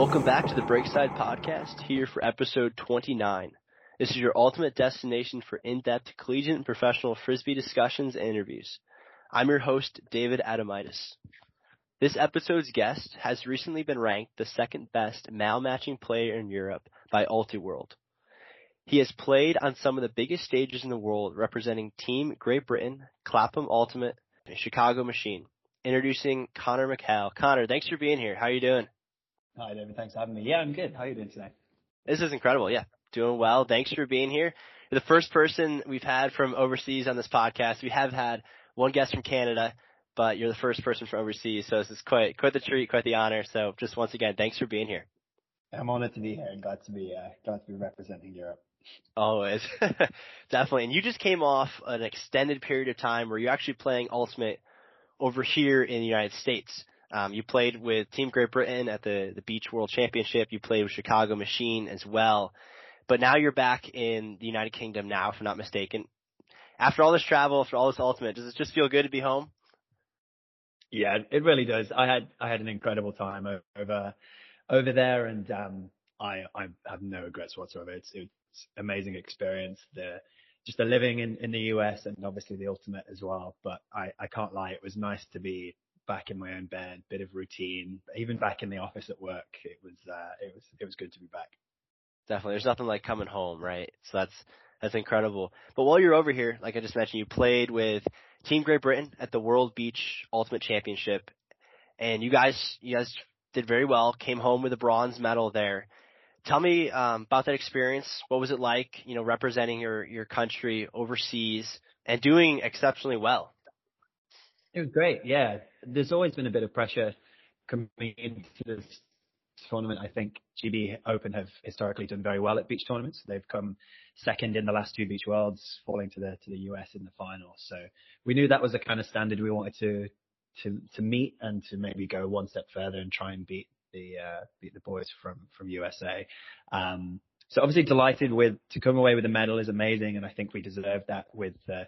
Welcome back to the Breakside Podcast, here for episode 29. This is your ultimate destination for in-depth collegiate and professional frisbee discussions and interviews. I'm your host, David Adamitis. This episode's guest has recently been ranked the second best male matching player in Europe by Ultiworld. He has played on some of the biggest stages in the world representing Team Great Britain, Clapham Ultimate, and Chicago Machine. Introducing Connor McHale. Connor, thanks for being here. How are you doing? Hi, David. Thanks for having me. Yeah, I'm good. How are you doing today? This is incredible. Yeah, doing well. Thanks for being here. You're the first person we've had from overseas on this podcast. We have had one guest from Canada, but you're the first person from overseas. So this is quite, quite the treat, quite the honor. So just once again, thanks for being here. I'm honored to be here and glad to be, uh, glad to be representing Europe. Always. Definitely. And you just came off an extended period of time where you're actually playing Ultimate over here in the United States. Um, you played with Team Great Britain at the, the Beach World Championship. You played with Chicago Machine as well. But now you're back in the United Kingdom now, if I'm not mistaken. After all this travel, after all this ultimate, does it just feel good to be home? Yeah, it really does. I had I had an incredible time over over there, and um, I I have no regrets whatsoever. It's it's amazing experience. The just the living in in the US and obviously the ultimate as well. But I I can't lie, it was nice to be back in my own bed, bit of routine, even back in the office at work. It was, uh, it was, it was good to be back. Definitely. There's nothing like coming home, right? So that's, that's incredible. But while you're over here, like I just mentioned, you played with Team Great Britain at the World Beach Ultimate Championship and you guys, you guys did very well, came home with a bronze medal there. Tell me um, about that experience. What was it like, you know, representing your your country overseas and doing exceptionally well? It was great. Yeah, there's always been a bit of pressure coming into this tournament. I think GB Open have historically done very well at beach tournaments. They've come second in the last two beach worlds, falling to the to the US in the final. So we knew that was the kind of standard we wanted to to to meet and to maybe go one step further and try and beat the uh, beat the boys from from USA. Um, so obviously delighted with to come away with a medal is amazing, and I think we deserve that with uh,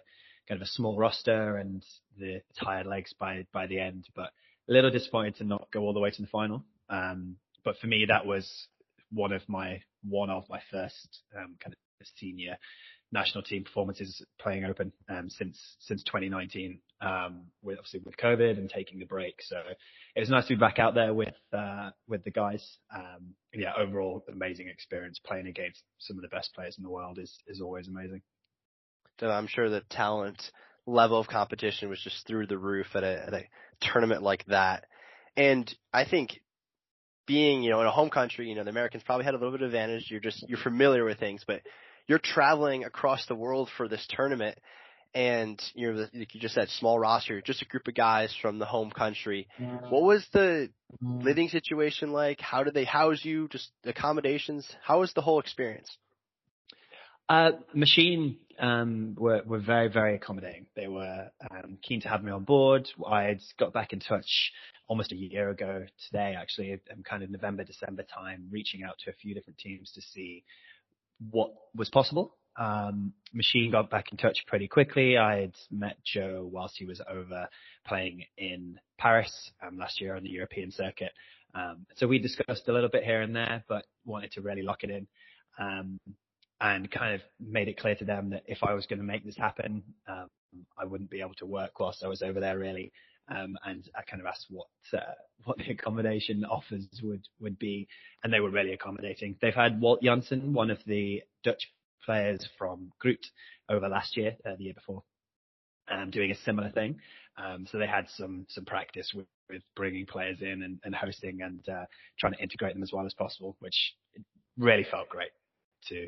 kind of a small roster and the tired legs by by the end. But a little disappointed to not go all the way to the final. Um, but for me, that was one of my one of my first um, kind of senior national team performances playing open um, since since 2019. Um, with obviously with COVID and taking the break, so it was nice to be back out there with uh, with the guys. Um, yeah, overall amazing experience playing against some of the best players in the world is is always amazing. So I'm sure the talent level of competition was just through the roof at a, at a tournament like that. And I think being, you know, in a home country, you know, the Americans probably had a little bit of advantage. You're just, you're familiar with things, but you're traveling across the world for this tournament and you know, like you just said, small roster, just a group of guys from the home country. What was the living situation like? How did they house you? Just accommodations? How was the whole experience? Uh, Machine um, were were very very accommodating. They were um, keen to have me on board. I had got back in touch almost a year ago today, actually, um, kind of November December time, reaching out to a few different teams to see what was possible. Um, Machine got back in touch pretty quickly. I had met Joe whilst he was over playing in Paris um, last year on the European circuit. Um, so we discussed a little bit here and there, but wanted to really lock it in. Um, and kind of made it clear to them that if I was going to make this happen, um, I wouldn't be able to work whilst I was over there really. Um, and I kind of asked what uh, what the accommodation offers would would be, and they were really accommodating. They've had Walt Janssen, one of the Dutch players from Groot, over last year, uh, the year before, um, doing a similar thing. Um, so they had some some practice with, with bringing players in and, and hosting and uh, trying to integrate them as well as possible, which really felt great to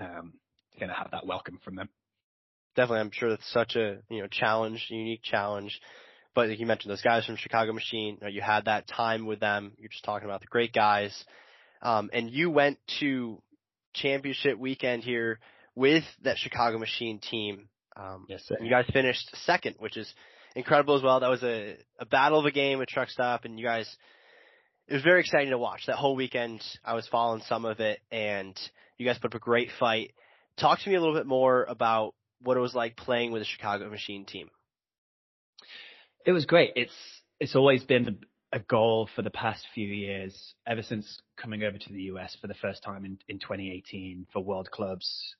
um, going to have that welcome from them. Definitely, I'm sure that's such a you know challenge, unique challenge. But like you mentioned, those guys from Chicago Machine, you, know, you had that time with them. You're just talking about the great guys, um, and you went to championship weekend here with that Chicago Machine team. Um, yes, sir. And you guys finished second, which is incredible as well. That was a, a battle of a game with Truck Stop, and you guys. It was very exciting to watch that whole weekend. I was following some of it, and you guys put up a great fight. Talk to me a little bit more about what it was like playing with the Chicago Machine team. It was great. It's it's always been a goal for the past few years, ever since coming over to the US for the first time in, in 2018 for World Clubs,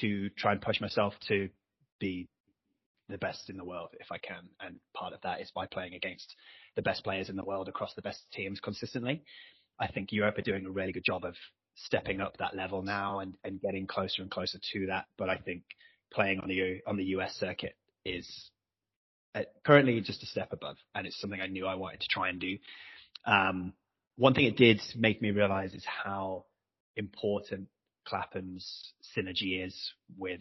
to try and push myself to be the best in the world if I can. And part of that is by playing against the best players in the world across the best teams consistently. I think Europe are doing a really good job of stepping up that level now and, and getting closer and closer to that. But I think playing on the on the US circuit is currently just a step above, and it's something I knew I wanted to try and do. Um, one thing it did make me realize is how important Clapham's synergy is with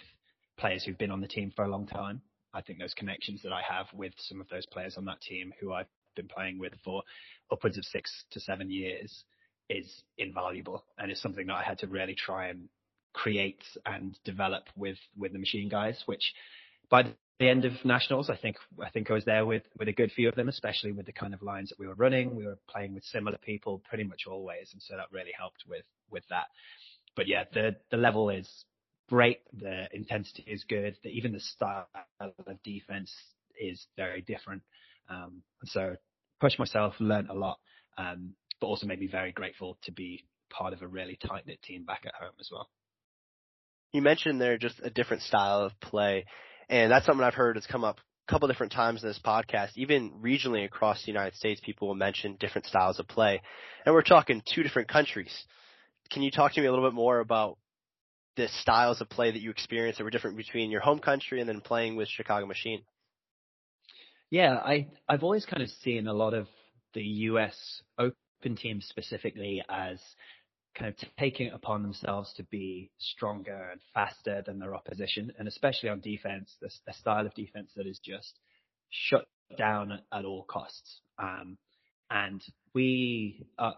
players who've been on the team for a long time. I think those connections that I have with some of those players on that team who I've been playing with for upwards of six to seven years is invaluable and it's something that I had to really try and create and develop with, with the machine guys, which by the end of nationals, I think, I think I was there with, with a good few of them, especially with the kind of lines that we were running. We were playing with similar people pretty much always. And so that really helped with, with that. But yeah, the, the level is great. The intensity is good. The, even the style of defense is very different. Um, so pushed myself, learned a lot, um, but also made me very grateful to be part of a really tight knit team back at home as well. You mentioned there just a different style of play, and that's something I've heard has come up a couple different times in this podcast. Even regionally across the United States, people will mention different styles of play, and we're talking two different countries. Can you talk to me a little bit more about the styles of play that you experienced that were different between your home country and then playing with Chicago Machine? Yeah, I I've always kind of seen a lot of the US Open teams specifically as kind of taking it upon themselves to be stronger and faster than their opposition, and especially on defense, the, the style of defense that is just shut down at, at all costs. Um, and we, uh,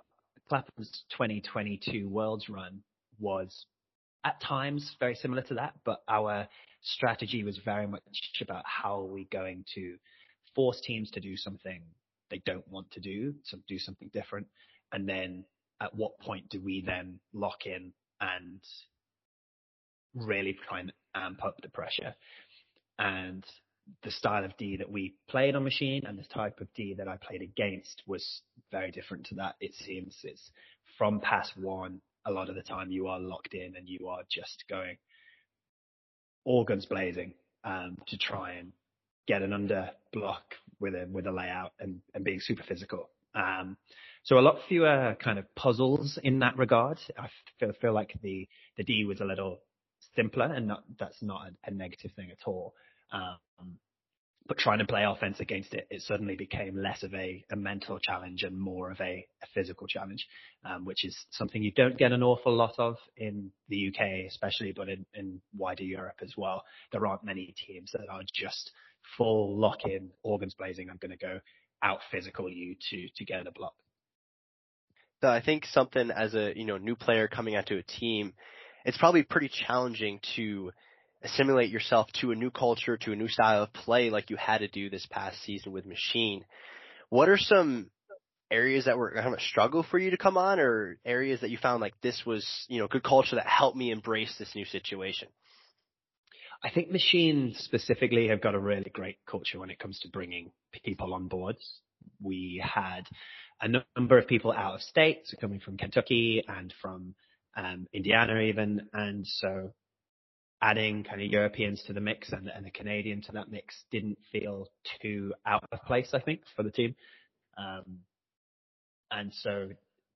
Clapham's 2022 Worlds run was at times very similar to that, but our strategy was very much about how are we going to force teams to do something they don't want to do, to do something different, and then at what point do we then lock in and really try and amp up the pressure? And the style of D that we played on machine and the type of D that I played against was very different to that. It seems it's from pass one a lot of the time you are locked in and you are just going all guns blazing um, to try and get an under block with a with a layout and, and being super physical. Um, so a lot fewer kind of puzzles in that regard. I feel feel like the the D was a little simpler, and not, that's not a, a negative thing at all. Um, but trying to play offense against it, it suddenly became less of a, a mental challenge and more of a, a physical challenge, um, which is something you don't get an awful lot of in the UK, especially, but in, in wider Europe as well. There aren't many teams that are just full lock in, organs blazing. I'm going to go out physical you to to get a block. So I think something as a you know new player coming onto a team, it's probably pretty challenging to assimilate yourself to a new culture, to a new style of play like you had to do this past season with Machine. What are some areas that were kind of a struggle for you to come on or areas that you found like this was, you know, good culture that helped me embrace this new situation? I think Machine specifically have got a really great culture when it comes to bringing people on board. We had a number of people out of state, so coming from Kentucky and from um, Indiana even, and so adding kind of Europeans to the mix and, and a Canadian to that mix didn't feel too out of place, I think, for the team. Um, and so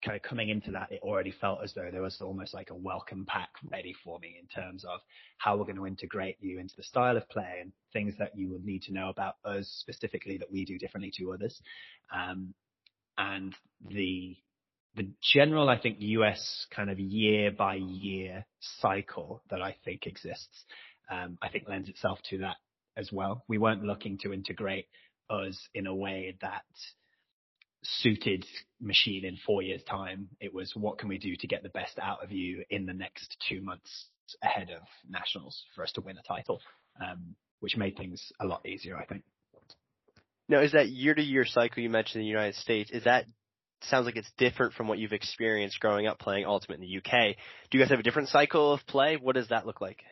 kind of coming into that, it already felt as though there was almost like a welcome pack ready for me in terms of how we're going to integrate you into the style of play and things that you would need to know about us specifically that we do differently to others. Um, and the the general, I think, US kind of year by year cycle that I think exists, um, I think lends itself to that as well. We weren't looking to integrate us in a way that suited machine in four years time. It was what can we do to get the best out of you in the next two months ahead of nationals for us to win a title, um, which made things a lot easier, I think. Now, is that year to year cycle you mentioned in the United States? Is that sounds like it's different from what you've experienced growing up playing Ultimate in the UK. Do you guys have a different cycle of play? What does that look like?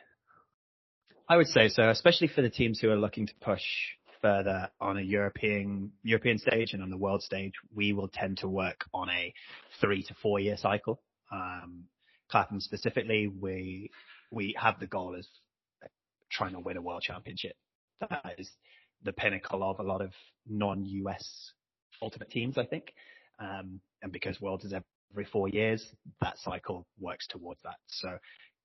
I would say so, especially for the teams who are looking to push further on a European European stage and on the world stage, we will tend to work on a three to four year cycle. Um, Clapham specifically, we we have the goal of trying to win a world championship. That is the pinnacle of a lot of non-US ultimate teams, I think. Um, and because Worlds is every four years, that cycle works towards that. So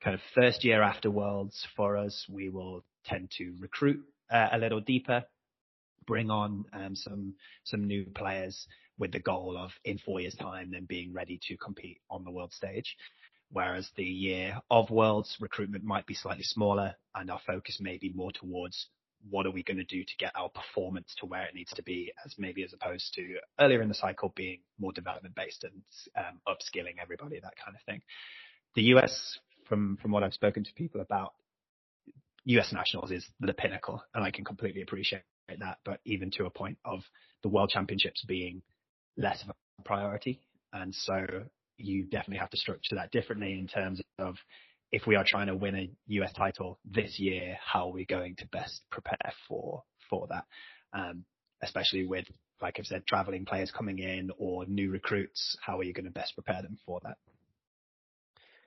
kind of first year after Worlds for us, we will tend to recruit uh, a little deeper, bring on um, some some new players with the goal of in four years' time then being ready to compete on the world stage. Whereas the year of Worlds recruitment might be slightly smaller, and our focus may be more towards what are we going to do to get our performance to where it needs to be, as maybe as opposed to earlier in the cycle being more development based and um, upskilling everybody, that kind of thing. The US, from from what I've spoken to people about, US nationals is the pinnacle, and I can completely appreciate that. But even to a point of the World Championships being less of a priority, and so you definitely have to structure that differently in terms of if we are trying to win a US title this year, how are we going to best prepare for for that? Um, especially with, like I've said, traveling players coming in or new recruits, how are you going to best prepare them for that?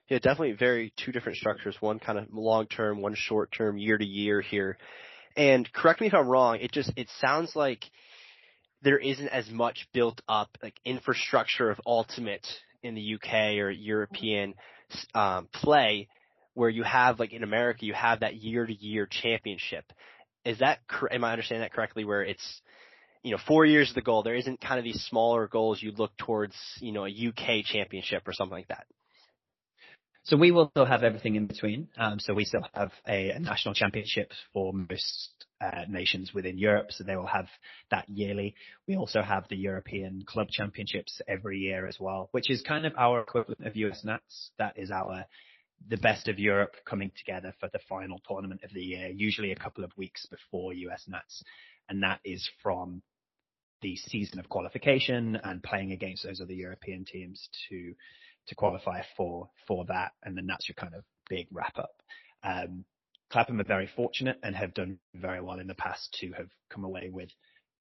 Yeah, definitely very two different structures. One kind of long term, one short term, year to year here. And correct me if I'm wrong. It just it sounds like there isn't as much built up like infrastructure of ultimate in the UK or European um, play where you have like in America you have that year to year championship. Is that am I understanding that correctly? Where it's you know four years of the goal. There isn't kind of these smaller goals you look towards you know a UK championship or something like that. So we will still have everything in between. Um, so we still have a, a national championship for most uh, nations within Europe. So they will have that yearly. We also have the European Club Championships every year as well, which is kind of our equivalent of US Nats. That is our the best of Europe coming together for the final tournament of the year, usually a couple of weeks before US Nats. And that is from the season of qualification and playing against those other European teams to to qualify for for that, and then that's your kind of big wrap up. Um, Clapham are very fortunate and have done very well in the past to have come away with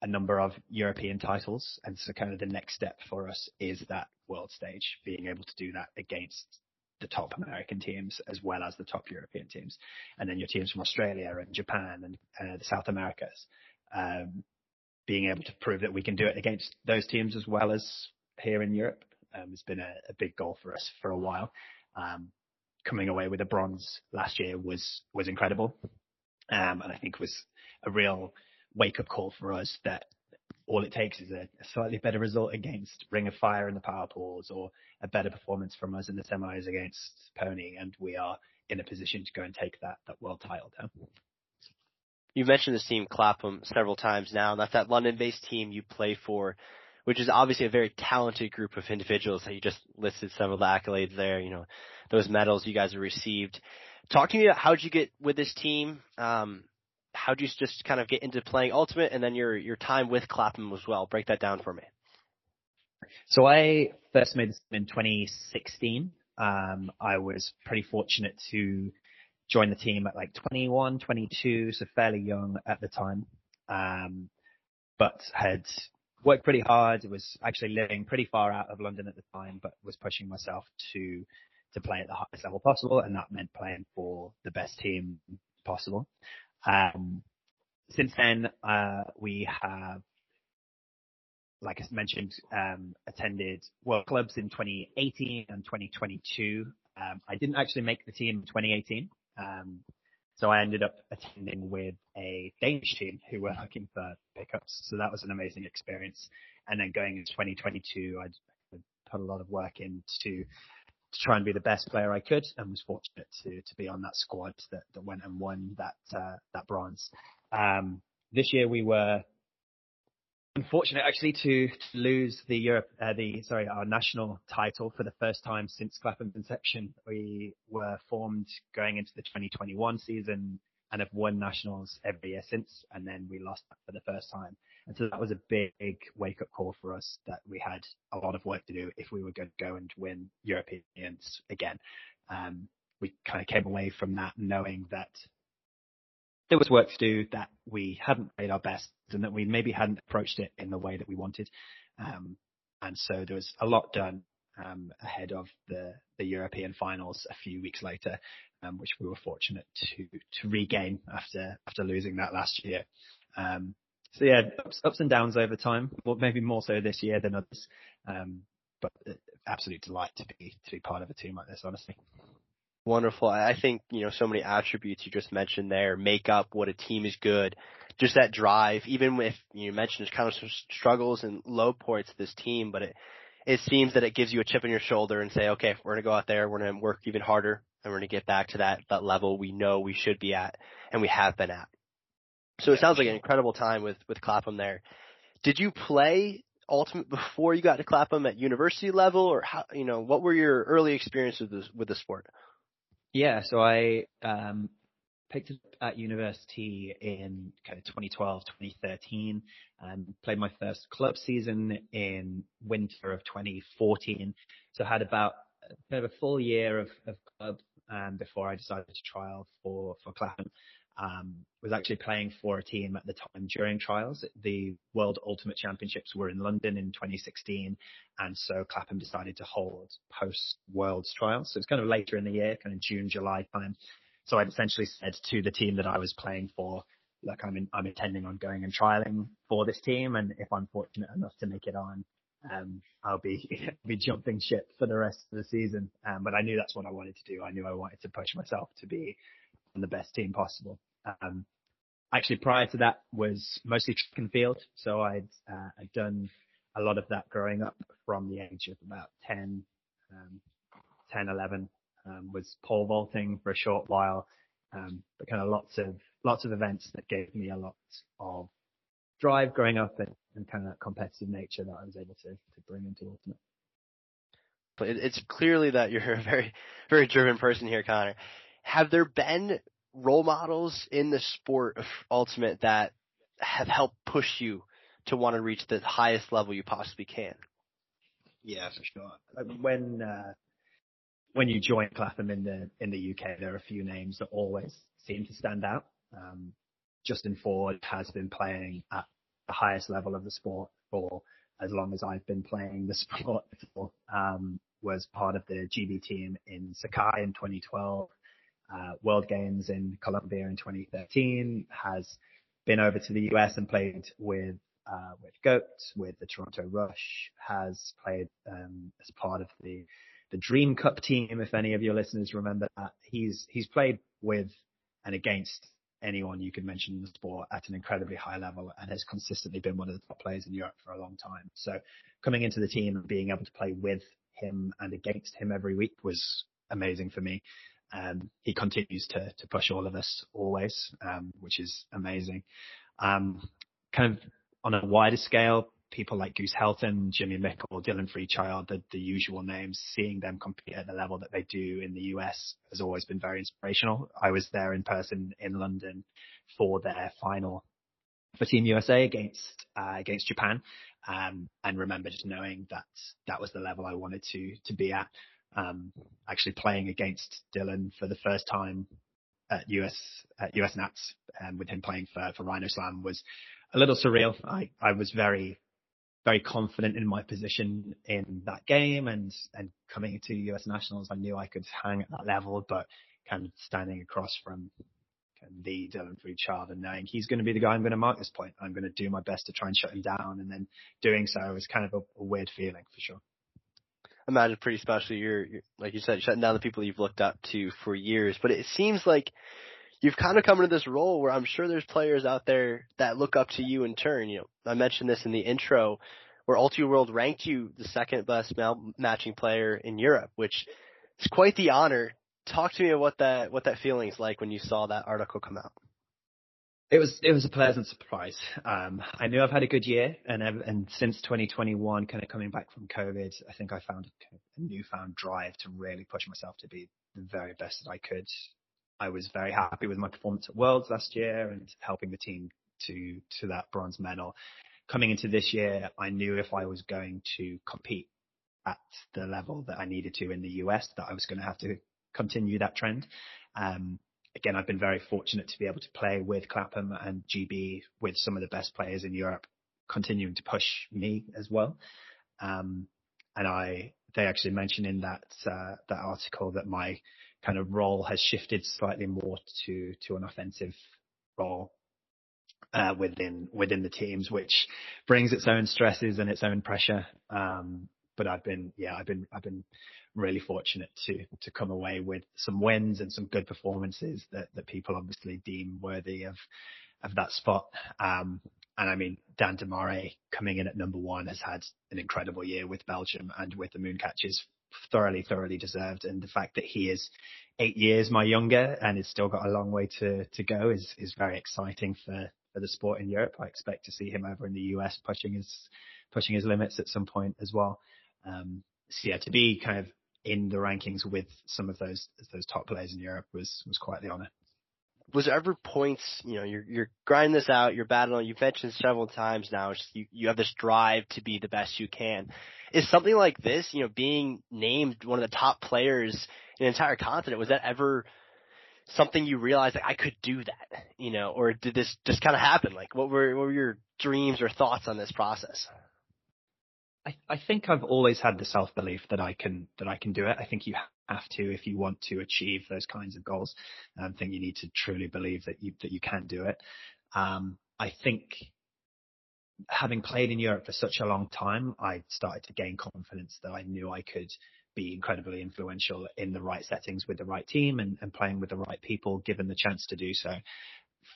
a number of European titles, and so kind of the next step for us is that world stage, being able to do that against the top American teams as well as the top European teams, and then your teams from Australia and Japan and uh, the South Americas, um, being able to prove that we can do it against those teams as well as here in Europe um, has been a, a, big goal for us for a while. Um, coming away with a bronze last year was was incredible, um, and I think was a real wake up call for us that all it takes is a, a, slightly better result against Ring of Fire in the power pools or a better performance from us in the semis against Pony, and we are in a position to go and take that that world title down. You mentioned this team Clapham several times now, and that's that London-based team you play for which is obviously a very talented group of individuals you just listed some of the accolades there, you know, those medals you guys have received. Talk to me about how did you get with this team? Um, how'd you just kind of get into playing Ultimate and then your, your time with Clapham as well? Break that down for me. So I first made this in 2016. Um, I was pretty fortunate to join the team at like 21, 22, so fairly young at the time. Um, but had worked pretty hard. Was actually living pretty far out of London at the time, but was pushing myself to to play at the highest level possible, and that meant playing for the best team possible. Um, since then, uh, we have, like I mentioned, um, attended World Clubs in 2018 and 2022. Um, I didn't actually make the team in 2018. Um, so I ended up attending with a Danish team who were looking for pickups. So that was an amazing experience. And then going into 2022, I put a lot of work into to try and be the best player I could, and was fortunate to to be on that squad that that went and won that uh, that bronze. Um, this year we were unfortunate actually to, to lose the Europe, uh, the sorry, our national title for the first time since Clapham inception. We were formed going into the 2021 season and have won nationals every year since, and then we lost for the first time. And so that was a big, wake up call for us that we had a lot of work to do if we were going to go and win Europeans again. Um, we kind of came away from that knowing that there was work to do that we hadn't played our best and that we maybe hadn't approached it in the way that we wanted. Um, and so there was a lot done um, ahead of the, the European finals a few weeks later, um, which we were fortunate to to regain after after losing that last year. Um, so yeah, ups, ups and downs over time, well, maybe more so this year than others. Um, but uh, absolute delight to be to be part of a team like this, honestly. Wonderful. I think, you know, so many attributes you just mentioned there make up what a team is good. Just that drive, even if you mentioned there's kind of struggles and low points to this team, but it, it seems that it gives you a chip on your shoulder and say, okay, we're to go out there, we're to work even harder and we're to get back to that, that level we know we should be at and we have been at. So it sounds like an incredible time with, with Clapham there. Did you play ultimate before you got to Clapham at university level or how, you know, what were your early experiences with, with the sport? Yeah, so I um, picked it up at university in kind of 2012, 2013, and played my first club season in winter of 2014. So I had about kind of a full year of, of club um, before I decided to trial for for Clapham. Um, was actually playing for a team at the time during trials. The World Ultimate Championships were in London in 2016, and so Clapham decided to hold post Worlds trials. So it's kind of later in the year, kind of June, July time. So I essentially said to the team that I was playing for, look, I'm in, I'm intending on going and trialing for this team, and if I'm fortunate enough to make it on, um, I'll be be jumping ship for the rest of the season. Um, but I knew that's what I wanted to do. I knew I wanted to push myself to be on the best team possible. Um, actually prior to that was mostly track and field. So I'd, uh, I'd done a lot of that growing up from the age of about 10, um, 10, 11, um, was pole vaulting for a short while. Um, but kind of lots of, lots of events that gave me a lot of drive growing up and, and kind of that competitive nature that I was able to, to bring into ultimate. But it's clearly that you're a very, very driven person here, Connor. Have there been role models in the sport of ultimate that have helped push you to want to reach the highest level you possibly can? Yeah, for sure. When uh, when you join Clapham in the in the UK, there are a few names that always seem to stand out. Um, Justin Ford has been playing at the highest level of the sport for as long as I've been playing the sport. Um, was part of the GB team in Sakai in 2012 uh, World Games in Colombia in 2013, has been over to the US and played with uh, with Goat, with the Toronto Rush, has played um, as part of the the Dream Cup team. If any of your listeners remember that, he's he's played with and against anyone you can mention in the sport at an incredibly high level and has consistently been one of the top players in Europe for a long time. So coming into the team and being able to play with him and against him every week was amazing for me. Um, he continues to, to push all of us always, um, which is amazing. Um, kind of on a wider scale, people like Goose Helton, Jimmy Mickle, Dylan Freechild, the, the usual names, seeing them compete at the level that they do in the US has always been very inspirational. I was there in person in London for their final for Team USA against uh, against Japan, um, and remember just knowing that that was the level I wanted to to be at um, actually playing against Dylan for the first time at US at US Nats um, with him playing for for Rhino Slam was a little surreal. I I was very very confident in my position in that game and and coming to US Nationals I knew I could hang at that level but kind of standing across from the Dylan Freechild and knowing he's going to be the guy I'm going to mark this point. I'm going to do my best to try and shut him down and then doing so was kind of a, a weird feeling for sure imagine pretty special. You're, you're, like you said, shutting down the people you've looked up to for years. But it seems like you've kind of come into this role where I'm sure there's players out there that look up to you in turn. You know, I mentioned this in the intro, where Ultiworld ranked you the second best matching player in Europe, which is quite the honor. Talk to me about what that what that feeling's like when you saw that article come out. It was it was a pleasant surprise. Um, I knew I've had a good year, and and since 2021, kind of coming back from COVID, I think I found a newfound drive to really push myself to be the very best that I could. I was very happy with my performance at Worlds last year and helping the team to to that bronze medal. Coming into this year, I knew if I was going to compete at the level that I needed to in the US, that I was going to have to continue that trend. Um, again, I've been very fortunate to be able to play with Clapham and GB with some of the best players in Europe, continuing to push me as well. Um, and I, they actually mentioned in that uh, that article that my kind of role has shifted slightly more to to an offensive role uh, within within the teams, which brings its own stresses and its own pressure. Um, but I've been yeah I've been I've been really fortunate to to come away with some wins and some good performances that that people obviously deem worthy of of that spot. Um, and I mean, Dan Demare coming in at number one has had an incredible year with Belgium and with the Mooncatchers thoroughly, thoroughly deserved. And the fact that he is eight years my younger and has still got a long way to, to go is, is very exciting for, for the sport in Europe. I expect to see him over in the US pushing his, pushing his limits at some point as well. Um, so yeah, to be kind of in the rankings with some of those, those top players in Europe was, was quite the honor was there ever points, you know, you're, you're grinding this out, you're battling, you've mentioned several times now, you, you have this drive to be the best you can. Is something like this, you know, being named one of the top players in an entire continent, was that ever something you realized like I could do that, you know, or did this just kind of happen? Like what were, what were your dreams or thoughts on this process? I, I think I've always had the self belief that I can that I can do it. I think you have to if you want to achieve those kinds of goals. I think you need to truly believe that you that you can do it. Um, I think having played in Europe for such a long time, I started to gain confidence that I knew I could be incredibly influential in the right settings with the right team and, and playing with the right people, given the chance to do so.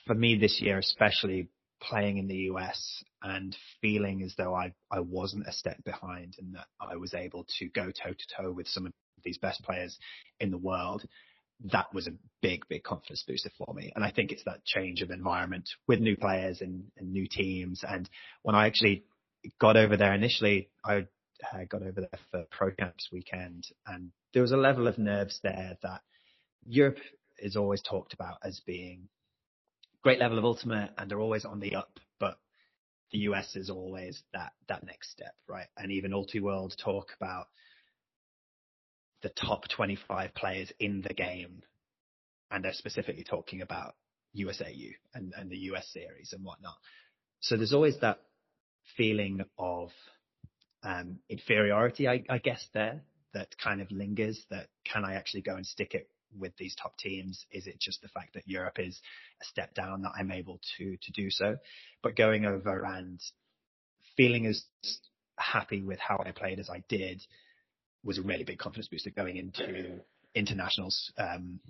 For me this year, especially playing in the US and feeling as though I, I wasn't a step behind and that I was able to go toe to toe with some of these best players in the world, that was a big, big confidence booster for me. And I think it's that change of environment with new players and, and new teams. And when I actually got over there initially, I uh, got over there for pro champs weekend and there was a level of nerves there that Europe is always talked about as being great level of ultimate and they're always on the up, but the US is always that, that next step, right? And even Ultiworld talk about the top 25 players in the game. And they're specifically talking about USAU and, and the US series and whatnot. So there's always that feeling of um, inferiority, I, I guess, there that kind of lingers that can I actually go and stick it with these top teams? Is it just the fact that Europe is a step down that I'm able to to do so? But going over and feeling as happy with how I played as I did was a really big confidence booster going into internationals um,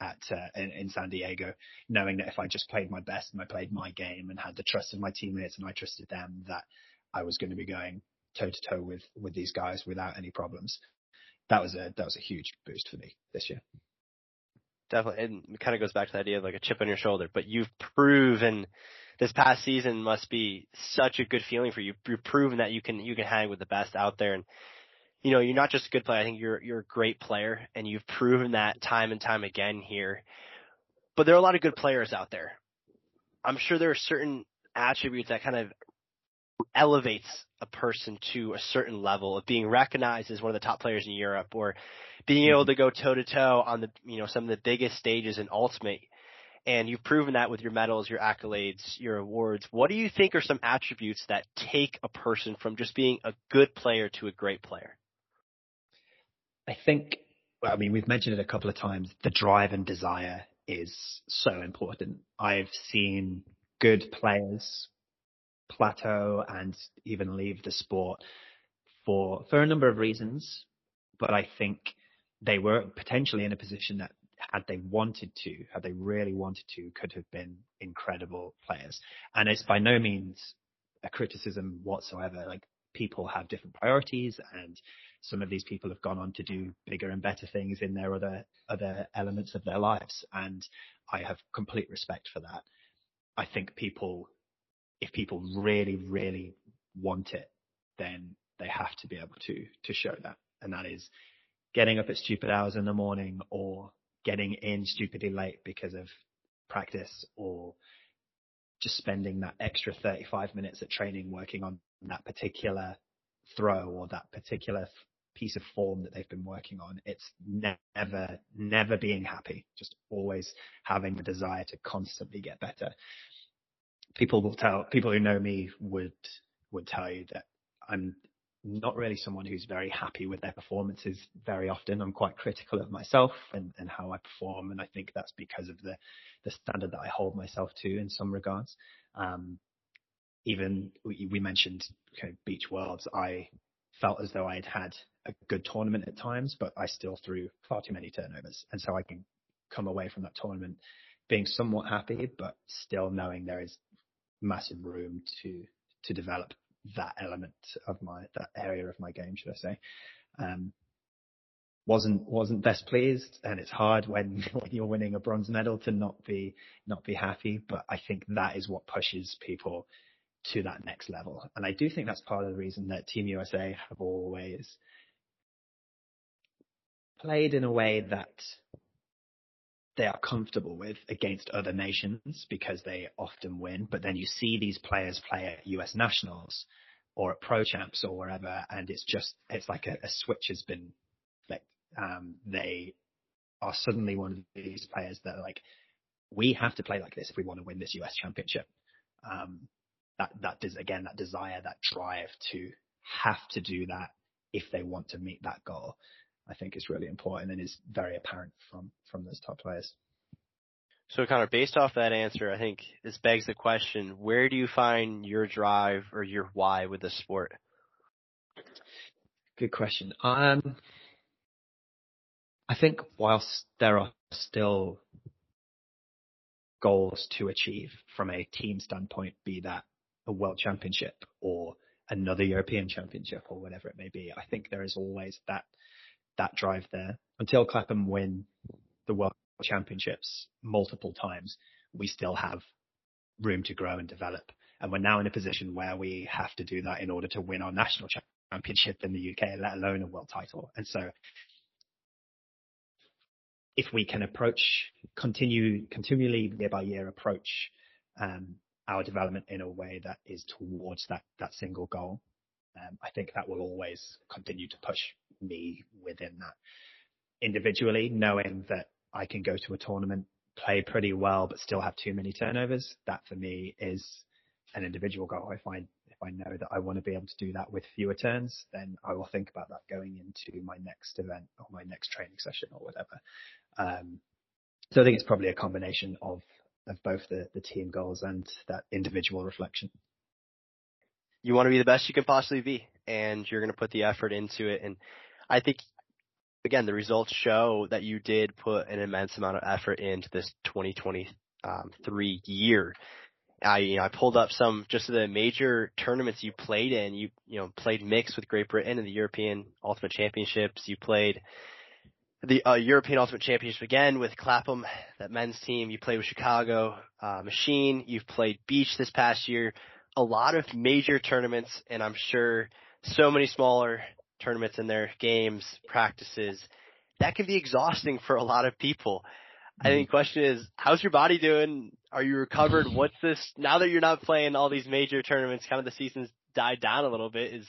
at uh, in, in, San Diego, knowing that if I just played my best and I played my game and had the trust of my teammates and I trusted them, that I was going to be going toe to toe with with these guys without any problems. That was a that was a huge boost for me this year. Definitely, and it kind of goes back to the idea of like a chip on your shoulder. But you've proven this past season must be such a good feeling for you. You've proven that you can you can hang with the best out there, and you know you're not just a good player. I think you're you're a great player, and you've proven that time and time again here. But there are a lot of good players out there. I'm sure there are certain attributes that kind of elevates a person to a certain level of being recognized as one of the top players in Europe or being able mm-hmm. to go toe to toe on the, you know, some of the biggest stages in Ultimate. And you've proven that with your medals, your accolades, your awards. What do you think are some attributes that take a person from just being a good player to a great player? I think, well, I mean, we've mentioned it a couple of times. The drive and desire is so important. I've seen good players plateau and even leave the sport for for a number of reasons. But I think they were potentially in a position that had they wanted to, had they really wanted to, could have been incredible players. And it's by no means a criticism whatsoever. Like people have different priorities and some of these people have gone on to do bigger and better things in their other other elements of their lives. And I have complete respect for that. I think people if people really, really want it, then they have to be able to to show that. And that is getting up at stupid hours in the morning or getting in stupidly late because of practice or just spending that extra 35 minutes at training working on that particular throw or that particular piece of form that they've been working on. It's never, never being happy, just always having the desire to constantly get better. People will tell, people who know me would, would tell you that I'm not really someone who's very happy with their performances very often. I'm quite critical of myself and, and how I perform. And I think that's because of the, the standard that I hold myself to in some regards. Um, even we, mentioned beach worlds. I felt as though I had had a good tournament at times, but I still threw far too many turnovers. And so I can come away from that tournament being somewhat happy, but still knowing there is massive room to, to develop that element of my, that area of my game, should I say. Um, wasn't wasn't best pleased and it's hard when when you're winning a bronze medal to not be not be happy but i think that is what pushes people to that next level and i do think that's part of the reason that team usa have always played in a way that they are comfortable with against other nations because they often win. But then you see these players play at US nationals or at pro champs or wherever, and it's just, it's like a, a switch has been flicked. Um, they are suddenly one of these players that are like, we have to play like this if we want to win this US championship. Um, that, that does, again, that desire, that drive to have to do that if they want to meet that goal. I think is really important and is very apparent from from those top players. So Connor, based off that answer, I think this begs the question, where do you find your drive or your why with the sport? Good question. Um, I think whilst there are still goals to achieve from a team standpoint, be that a world championship or another European championship or whatever it may be, I think there is always that that drive there. Until Clapham win the World Championships multiple times, we still have room to grow and develop. And we're now in a position where we have to do that in order to win our national championship in the UK, let alone a world title. And so if we can approach, continue, continually year by year approach, um, our development in a way that is towards that, that single goal, um, I think that will always continue to push me within that. Individually, knowing that I can go to a tournament, play pretty well, but still have too many turnovers, that for me is an individual goal. If I if I know that I want to be able to do that with fewer turns, then I will think about that going into my next event or my next training session or whatever. Um, so I think it's probably a combination of of both the, the team goals and that individual reflection you want to be the best you can possibly be and you're going to put the effort into it. And I think again, the results show that you did put an immense amount of effort into this 2023 um, year. I, you know, I pulled up some just the major tournaments you played in. You, you know, played mixed with Great Britain in the European Ultimate Championships. You played the uh, European Ultimate Championship again with Clapham, that men's team. You played with Chicago uh, Machine. You've played Beach this past year a lot of major tournaments, and I'm sure so many smaller tournaments and their games, practices. That can be exhausting for a lot of people. I think the question is, how's your body doing? Are you recovered? What's this, now that you're not playing all these major tournaments, kind of the season's died down a little bit, is,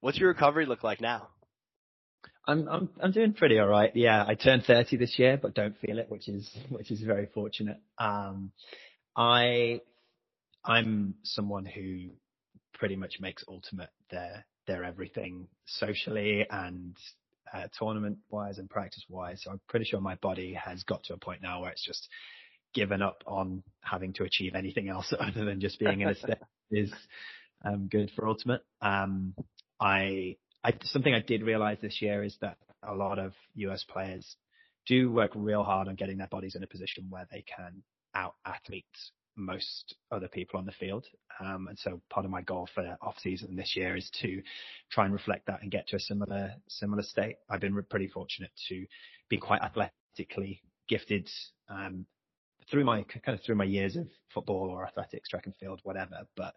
what's your recovery look like now? I'm I'm I'm doing pretty all right. Yeah, I turned 30 this year, but don't feel it, which is which is very fortunate. Um, I I'm someone who pretty much makes ultimate their their everything socially and uh, tournament wise and practice wise. So I'm pretty sure my body has got to a point now where it's just given up on having to achieve anything else other than just being in a state is um, good for ultimate. Um, I, I something I did realize this year is that a lot of US players do work real hard on getting their bodies in a position where they can out athlete most other people on the field. Um, and so part of my goal for off season this year is to try and reflect that and get to a similar, similar state. I've been pretty fortunate to be quite athletically gifted, um, through my kind of through my years of football or athletics, track and field, whatever. But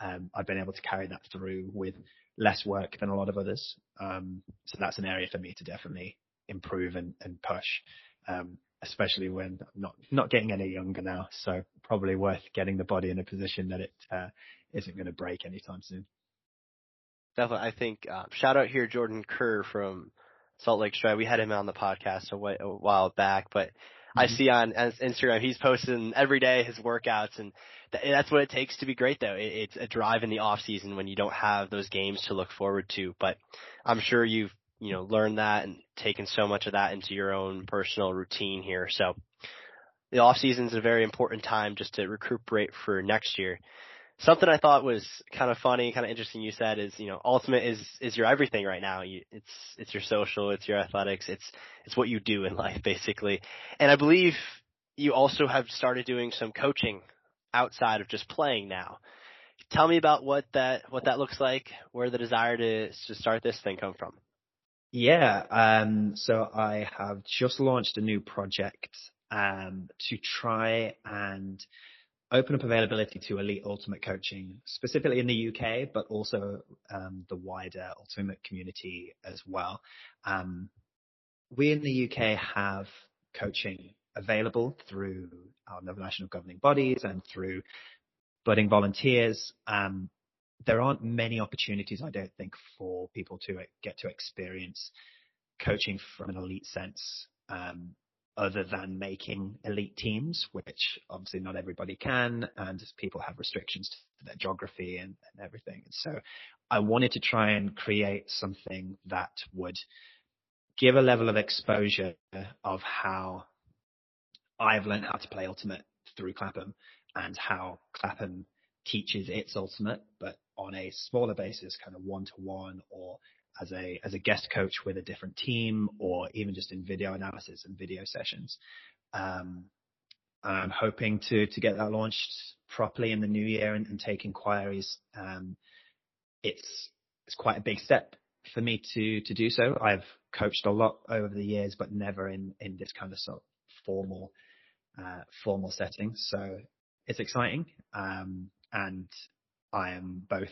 um, I've been able to carry that through with less work than a lot of others. Um, so that's an area for me to definitely improve and, and push. Um, especially when I'm not not getting any younger now. So probably worth getting the body in a position that it uh, not going to break anytime soon. Definitely. I think, uh, shout out here, Jordan Kerr from Salt Lake Shred. We had him on the podcast a, a while back, but mm-hmm. I see on Instagram he's posting every day his workouts, and th- that's what it takes to be great. Though it, it's a drive in the off season when you don't have those games to look forward to. But I'm sure you've you know learned that and taken so much of that into your own personal routine here. So the off season is a very important time just to recuperate for next year something I thought was kind of funny, kind of interesting you said is, you know, ultimate is, is your everything right now. You, it's, it's your social, it's your athletics, it's, it's what you do in life basically. And I believe you also have started doing some coaching outside of just playing now. Tell me about what that, what that looks like, where the desire to, to start this thing come from. Yeah, um, so I have just launched a new project um, to try and open up availability to elite ultimate coaching, specifically in the UK, but also um, the wider ultimate community as well. Um, we in the UK have coaching available through our national governing bodies and through budding volunteers. Um, there aren't many opportunities, I don't think, for people to get to experience coaching from an elite sense. Um, other than making elite teams, which obviously not everybody can, and people have restrictions to their geography and, and everything. And so I wanted to try and create something that would give a level of exposure of how I've learned how to play Ultimate through Clapham and how Clapham teaches its Ultimate, but on a smaller basis, kind of one to one or as a as a guest coach with a different team or even just in video analysis and video sessions. Um, I'm hoping to to get that launched properly in the new year and, and take inquiries. Um, it's it's quite a big step for me to to do so. I've coached a lot over the years, but never in in this kind of sort of formal uh, formal setting. So it's exciting, um, and I am both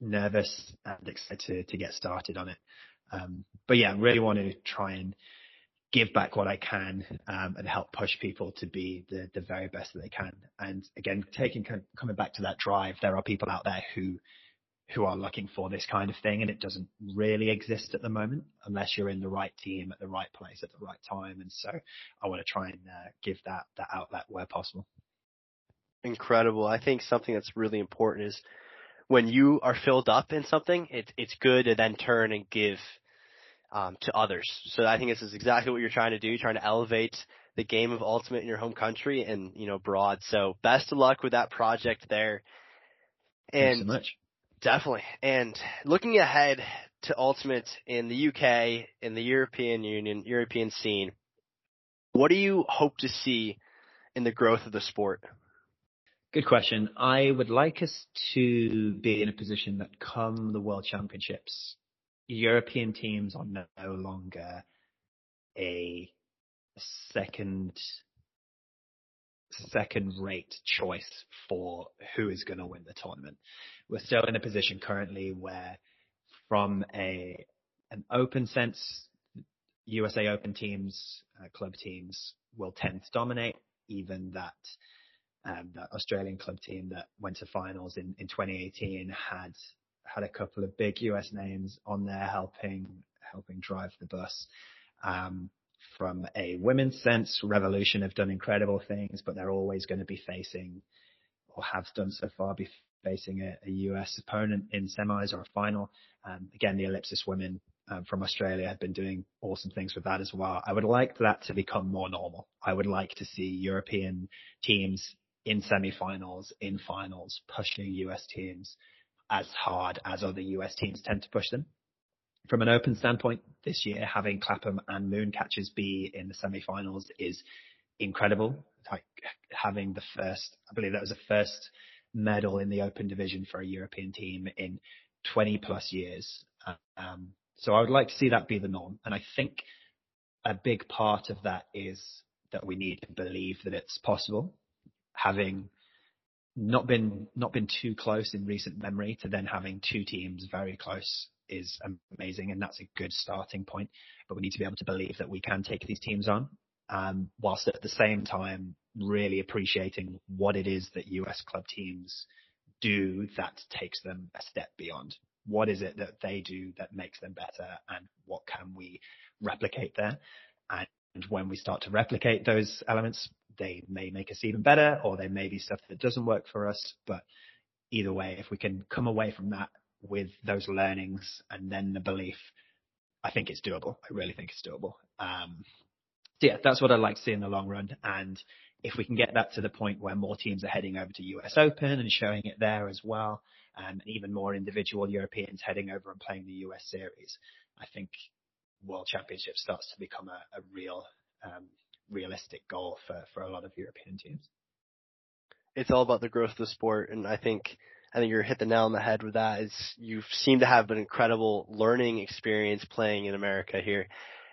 nervous and excited to, get started on it. Um, but yeah, I really want to try and give back what I can um, and help push people to be the, the very best that they can. And again, taking coming back to that drive, there are people out there who who are looking for this kind of thing, and it doesn't really exist at the moment unless you're in the right team at the right place at the right time. And so, I want to try and uh, give that that outlet where possible. Incredible. I think something that's really important is when you are filled up in something, it's it's good to then turn and give um, to others. So I think this is exactly what you're trying to do, trying to elevate the game of Ultimate in your home country and you know broad. So best of luck with that project there. And so much. Definitely. And looking ahead to Ultimate in the UK, in the European Union, European scene, what do you hope to see in the growth of the sport? Good question. I would like us to be in a position that come the World Championships, European teams are no longer a second second rate choice for who is going to win the tournament. We're still in a position currently where from a an open sense, USA Open teams, uh, club teams will tend to dominate, even that um, that Australian club team that went to finals in, in 2018 had had a couple of big US names on there helping helping drive the bus. Um, from a women's sense, Revolution have done incredible things, but they're always going to be facing, or have done so far, be facing a, a US opponent in semis or a final. Um, again, the Ellipsis women um, from Australia have been doing awesome things with that as well. I would like that to become more normal. I would like to see European teams in semi-finals, in finals, pushing US teams as hard as other US teams tend to push them. From an open standpoint, this year having Clapham and Mooncatchers be in the semi-finals is incredible. Like having the first, I believe that was the first medal in the open division for a European team in 20 plus years. Um, so I would like to see that be the norm. And I think a big part of that is that we need to believe that it's possible having not been not been too close in recent memory to then having two teams very close is amazing, and that's a good starting point. But we need to be able to believe that we can take these teams on, um, whilst at the same time really appreciating what it is that US club teams do that takes them a step beyond. what is it that they do that makes them better and what can we replicate there? And when we start to replicate those elements, they may make us even better or they may be stuff that doesn't work for us. But either way, if we can come away from that with those learnings and then the belief, I think it's doable. I really think it's doable. Um, so yeah, that's what I'd like to see in the long run. And if we can get that to the point where more teams are heading over to US Open and showing it there as well, um, and even more individual Europeans heading over and playing the US Series, I think World Championship starts to become a, a real, um, realistic goal for, for a lot of European teams. It's all about the growth of the sport, and I think I think you're hit the nail on the head with that. Is you seem to have an incredible learning experience playing in America here,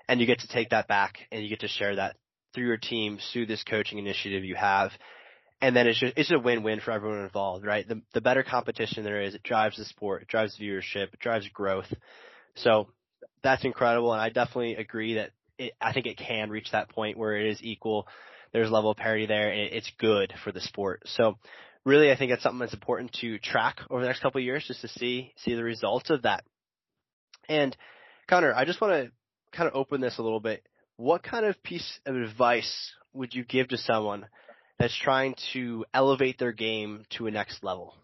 and you get to take that back and you get to share that through your team through this coaching initiative you have. And then it's just, it's a win-win for everyone involved, right? The, the better competition there is, it drives the sport, it drives viewership, it drives growth. So that's incredible. And I definitely agree that it, I think it can reach that point where it is equal. There's level of parity there and it's good for the sport. So really, I think that's something that's important to track over the next couple of years just to see, see the results of that. And Connor, I just want to kind of open this a little bit what kind of piece of advice would you give to someone that's trying to elevate their game to a next level?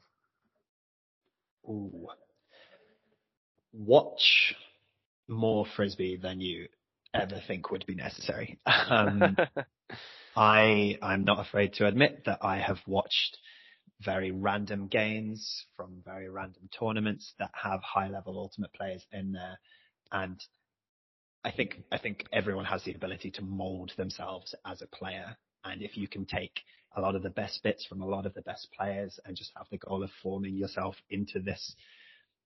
Ooh. Watch more frisbee than you ever think would be necessary. Um, I I'm not afraid to admit that I have watched very random games from very random tournaments that have high level ultimate players in there, and I think I think everyone has the ability to mold themselves as a player, and if you can take a lot of the best bits from a lot of the best players and just have the goal of forming yourself into this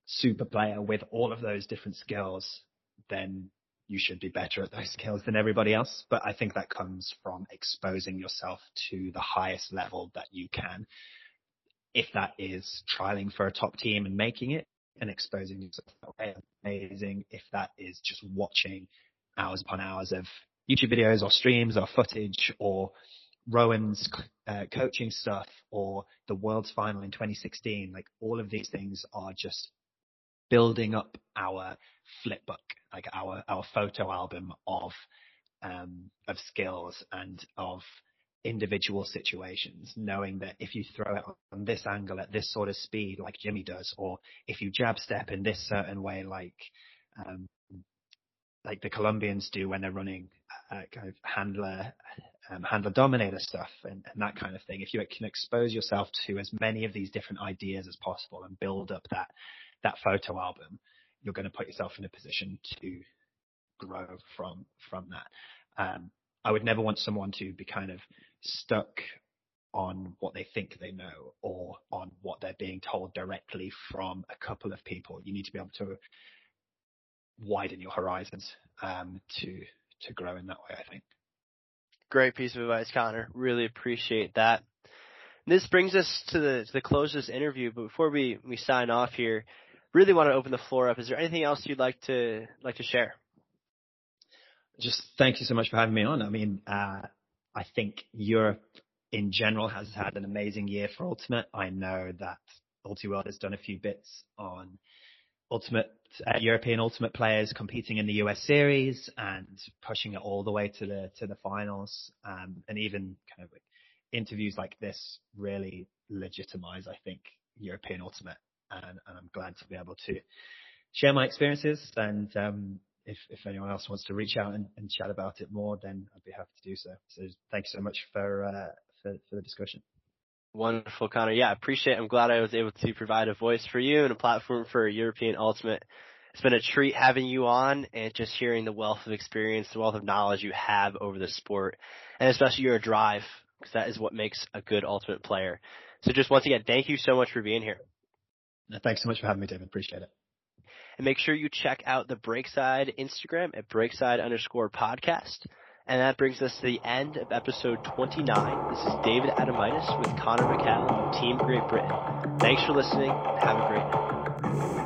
super player with all of those different skills, then you should be better at those skills than everybody else. But I think that comes from exposing yourself to the highest level that you can. If that is trialing for a top team and making it, and exposing yourself that amazing. If that is just watching hours upon hours of YouTube videos or streams or footage or Rowan's uh, coaching stuff or the world's final in 2016, like all of these things are just building up our flip book, like our, our photo album of, um, of skills and of individual situations, knowing that if you throw it on this angle at this sort of speed, like Jimmy does, or if you jab step in this certain way, like um, like the Colombians do when they're running uh, kind of handler um, handler dominator stuff and, and that kind of thing. If you can expose yourself to as many of these different ideas as possible and build up that that photo album, you're going to put yourself in a position to grow from from that. Um, I would never want someone to be kind of stuck on what they think they know or on what they're being told directly from a couple of people. You need to be able to widen your horizons um, to to grow in that way. I think. Great piece of advice, Connor. Really appreciate that. This brings us to the to the close of this interview. But before we we sign off here, really want to open the floor up. Is there anything else you'd like to like to share? Just thank you so much for having me on. I mean, uh, I think Europe in general has had an amazing year for Ultimate. I know that UltiWorld has done a few bits on Ultimate uh, European Ultimate players competing in the US Series and pushing it all the way to the to the finals, um, and even kind of interviews like this really legitimize, I think, European Ultimate, and, and I'm glad to be able to share my experiences and um, if, if anyone else wants to reach out and, and, chat about it more, then I'd be happy to do so. So thank you so much for, uh, for, for the discussion. Wonderful, Connor. Yeah, I appreciate it. I'm glad I was able to provide a voice for you and a platform for European Ultimate. It's been a treat having you on and just hearing the wealth of experience, the wealth of knowledge you have over the sport, and especially your drive, because that is what makes a good Ultimate player. So just once again, thank you so much for being here. Thanks so much for having me, David. Appreciate it. And make sure you check out the Breakside Instagram at breakside underscore podcast. And that brings us to the end of episode 29. This is David Adomaitis with Connor McHale of Team Great Britain. Thanks for listening. Have a great night.